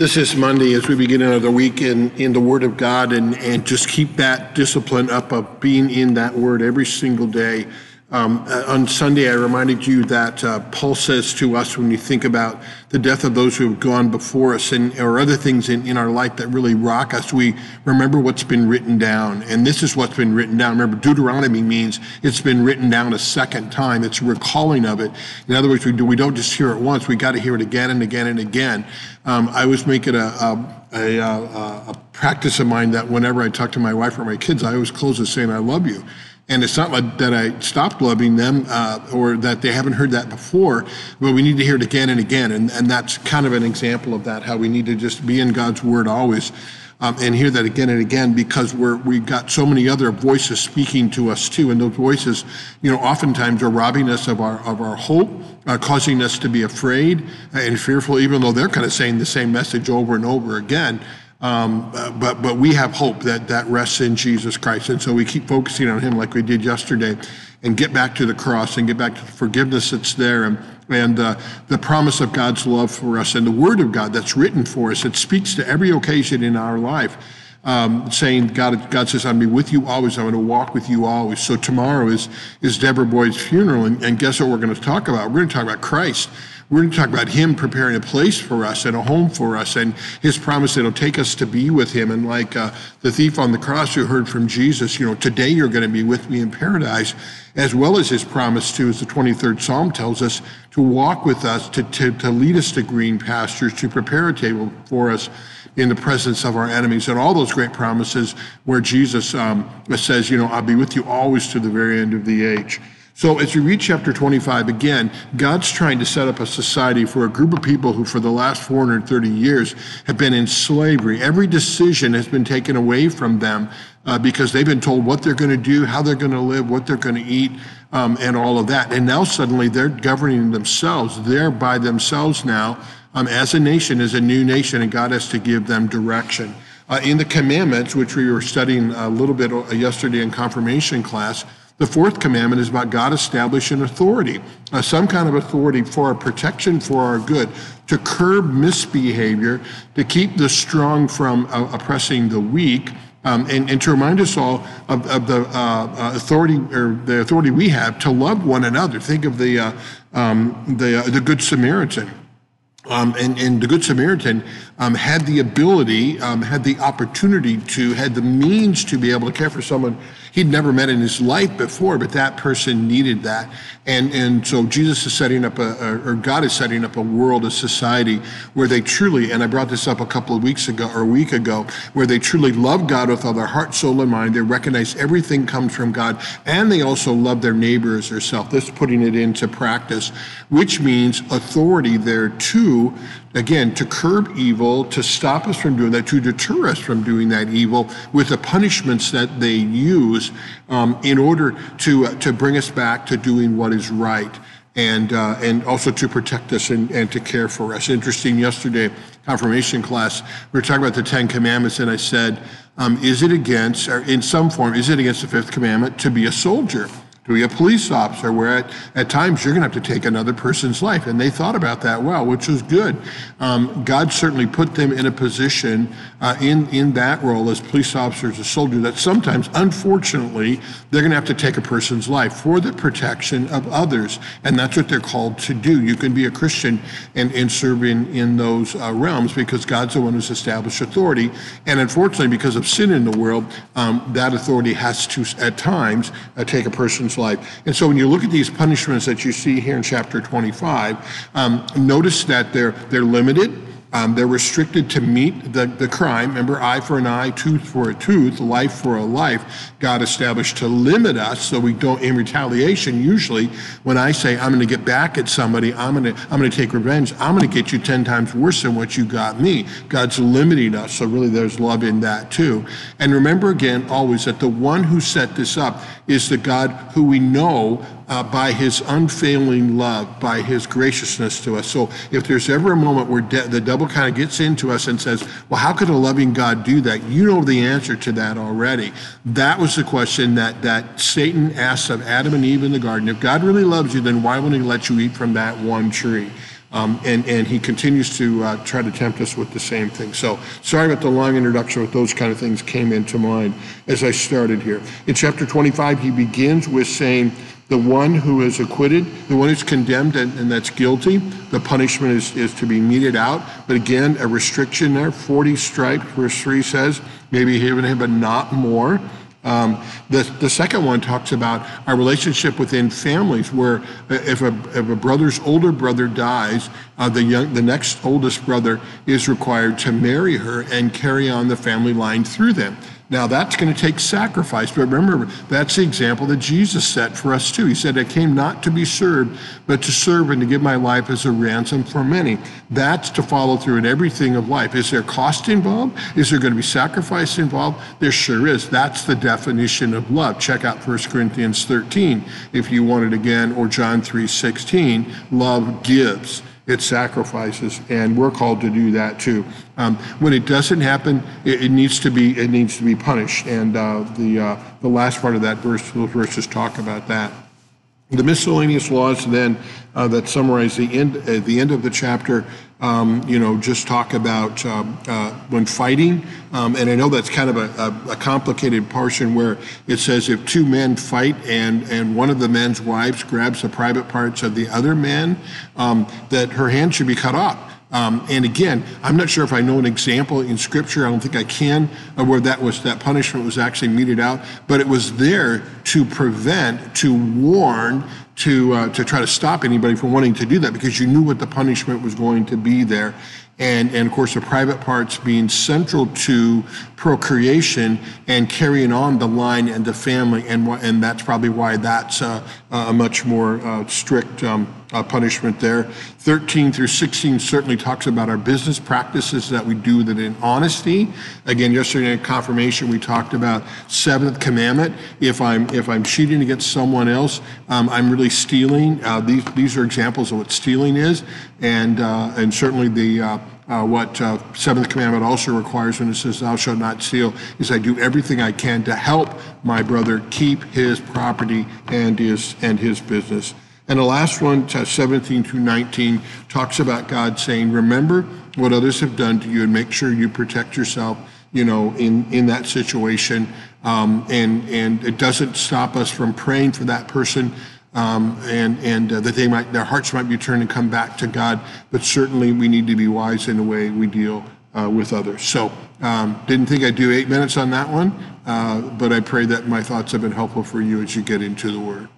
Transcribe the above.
This is Monday as we begin another week in, in the Word of God and, and just keep that discipline up of being in that Word every single day. Um, uh, on Sunday, I reminded you that uh, Paul says to us when you think about the death of those who have gone before us and or other things in, in our life that really rock us, we remember what's been written down. And this is what's been written down. Remember, Deuteronomy means it's been written down a second time. It's a recalling of it. In other words, we, do, we don't just hear it once, we got to hear it again and again and again. Um, I was making a, a, a, a practice of mine that whenever I talk to my wife or my kids, I always close with saying, I love you. And it's not like that I stopped loving them uh, or that they haven't heard that before, but we need to hear it again and again. And, and that's kind of an example of that, how we need to just be in God's word always. Um, and hear that again and again because we're we've got so many other voices speaking to us too, and those voices, you know, oftentimes are robbing us of our of our hope, uh, causing us to be afraid and fearful, even though they're kind of saying the same message over and over again. Um, but but we have hope that that rests in Jesus Christ, and so we keep focusing on Him like we did yesterday, and get back to the cross and get back to the forgiveness that's there, and and uh, the promise of God's love for us, and the Word of God that's written for us. It speaks to every occasion in our life. Um, saying God, God says, "I'm be with you always. I'm going to walk with you always." So tomorrow is is Deborah Boyd's funeral, and, and guess what we're going to talk about? We're going to talk about Christ we're going to talk about Him preparing a place for us and a home for us, and His promise that He'll take us to be with Him. And like uh, the thief on the cross who heard from Jesus, you know, today you're going to be with me in paradise, as well as His promise to, as the 23rd Psalm tells us, to walk with us, to, to, to lead us to green pastures, to prepare a table for us in the presence of our enemies, and all those great promises where Jesus um, says, you know, I'll be with you always to the very end of the age. So as you read chapter 25 again, God's trying to set up a society for a group of people who for the last 430 years have been in slavery. Every decision has been taken away from them uh, because they've been told what they're going to do, how they're going to live, what they're going to eat, um, and all of that. And now suddenly they're governing themselves. They're by themselves now um, as a nation, as a new nation, and God has to give them direction. Uh, in the commandments, which we were studying a little bit uh, yesterday in confirmation class, the fourth commandment is about God establishing authority, uh, some kind of authority for our protection, for our good, to curb misbehavior, to keep the strong from uh, oppressing the weak. Um, and, and, to remind us all of, of the uh, uh authority or the authority we have to love one another. Think of the uh, um, the uh, the Good Samaritan. Um, and, and, the Good Samaritan um, had the ability, um, had the opportunity to, had the means to be able to care for someone he'd never met in his life before, but that person needed that. And, and so Jesus is setting up a, or God is setting up a world, a society where they truly, and I brought this up a couple of weeks ago or a week ago, where they truly love God with all their heart, soul, and mind. They recognize everything comes from God, and they also love their neighbor as self. This putting it into practice, which means authority there too again, to curb evil, to stop us from doing that, to deter us from doing that evil with the punishments that they use um, in order to, uh, to bring us back to doing what is right. And, uh, and also to protect us and, and to care for us. Interesting, yesterday, confirmation class, we were talking about the Ten Commandments, and I said, um, is it against, or in some form, is it against the fifth commandment to be a soldier? To be a police officer, where at, at times you're going to have to take another person's life. And they thought about that well, which was good. Um, God certainly put them in a position uh, in, in that role as police officers, as soldiers, that sometimes, unfortunately, they're going to have to take a person's life for the protection of others. And that's what they're called to do. You can be a Christian and, and serve in, in those uh, realms because God's the one who's established authority. And unfortunately, because of sin in the world, um, that authority has to, at times, uh, take a person's life. And so when you look at these punishments that you see here in chapter 25, um, notice that they're, they're limited um, they're restricted to meet the, the crime. Remember, eye for an eye, tooth for a tooth, life for a life. God established to limit us so we don't, in retaliation, usually when I say I'm going to get back at somebody, I'm going to, I'm going to take revenge, I'm going to get you 10 times worse than what you got me. God's limiting us. So really there's love in that too. And remember again, always that the one who set this up is the God who we know uh, by his unfailing love, by his graciousness to us. So if there's ever a moment where de- the devil kind of gets into us and says, well, how could a loving God do that? You know the answer to that already. That was the question that, that Satan asked of Adam and Eve in the garden. If God really loves you, then why wouldn't he let you eat from that one tree? Um, and, and he continues to uh, try to tempt us with the same thing. So sorry about the long introduction, but those kind of things came into mind as I started here. In chapter 25, he begins with saying, the one who is acquitted, the one who's condemned and, and, that's guilty, the punishment is, is to be meted out. But again, a restriction there 40 stripes, verse 3 says, maybe even him, but not more. Um, the, the second one talks about our relationship within families, where if a, if a brother's older brother dies, uh, the, young, the next oldest brother is required to marry her and carry on the family line through them. Now, that's going to take sacrifice, but remember, that's the example that Jesus set for us too. He said, I came not to be served, but to serve and to give my life as a ransom for many. That's to follow through in everything of life. Is there cost involved? Is there going to be sacrifice involved? There sure is. That's the definition of love. Check out 1 Corinthians 13 if you want it again, or John 3 16. Love gives it sacrifices, and we're called to do that too. Um, when it doesn't happen, it, it, needs to be it needs to be punished, and uh, the uh, the last part of that verse, those verses talk about that. The miscellaneous laws then uh, that summarize the end, uh, the end of the chapter, um, you know, just talk about uh, uh, when fighting. Um, and I know that's kind of a, a, a, complicated portion where it says if two men fight and, and one of the men's wives grabs the private parts of the other man, um, that her hand should be cut off. Um, and again, I'm not sure if I know an example in Scripture. I don't think I can where that was that punishment was actually meted out, but it was there to prevent, to warn, to uh, to try to stop anybody from wanting to do that because you knew what the punishment was going to be there. And, and of course, the private parts being central to procreation and carrying on the line and the family, and, and that's probably why that's a, a much more uh, strict um, uh, punishment there. 13 through 16 certainly talks about our business practices that we do that in honesty. Again, yesterday in confirmation we talked about seventh commandment. If I'm if I'm cheating against someone else, um, I'm really stealing. Uh, these these are examples of what stealing is, and uh, and certainly the uh, uh, what uh, seventh commandment also requires when it says thou shalt not steal is i do everything i can to help my brother keep his property and his and his business and the last one, 17 through 19, talks about God saying, Remember what others have done to you and make sure you protect yourself, you know, in, in that situation. Um, and, and it doesn't stop us from praying for that person um, and, and uh, that they might, their hearts might be turned and come back to God. But certainly we need to be wise in the way we deal uh, with others. So um, didn't think I'd do eight minutes on that one, uh, but I pray that my thoughts have been helpful for you as you get into the Word.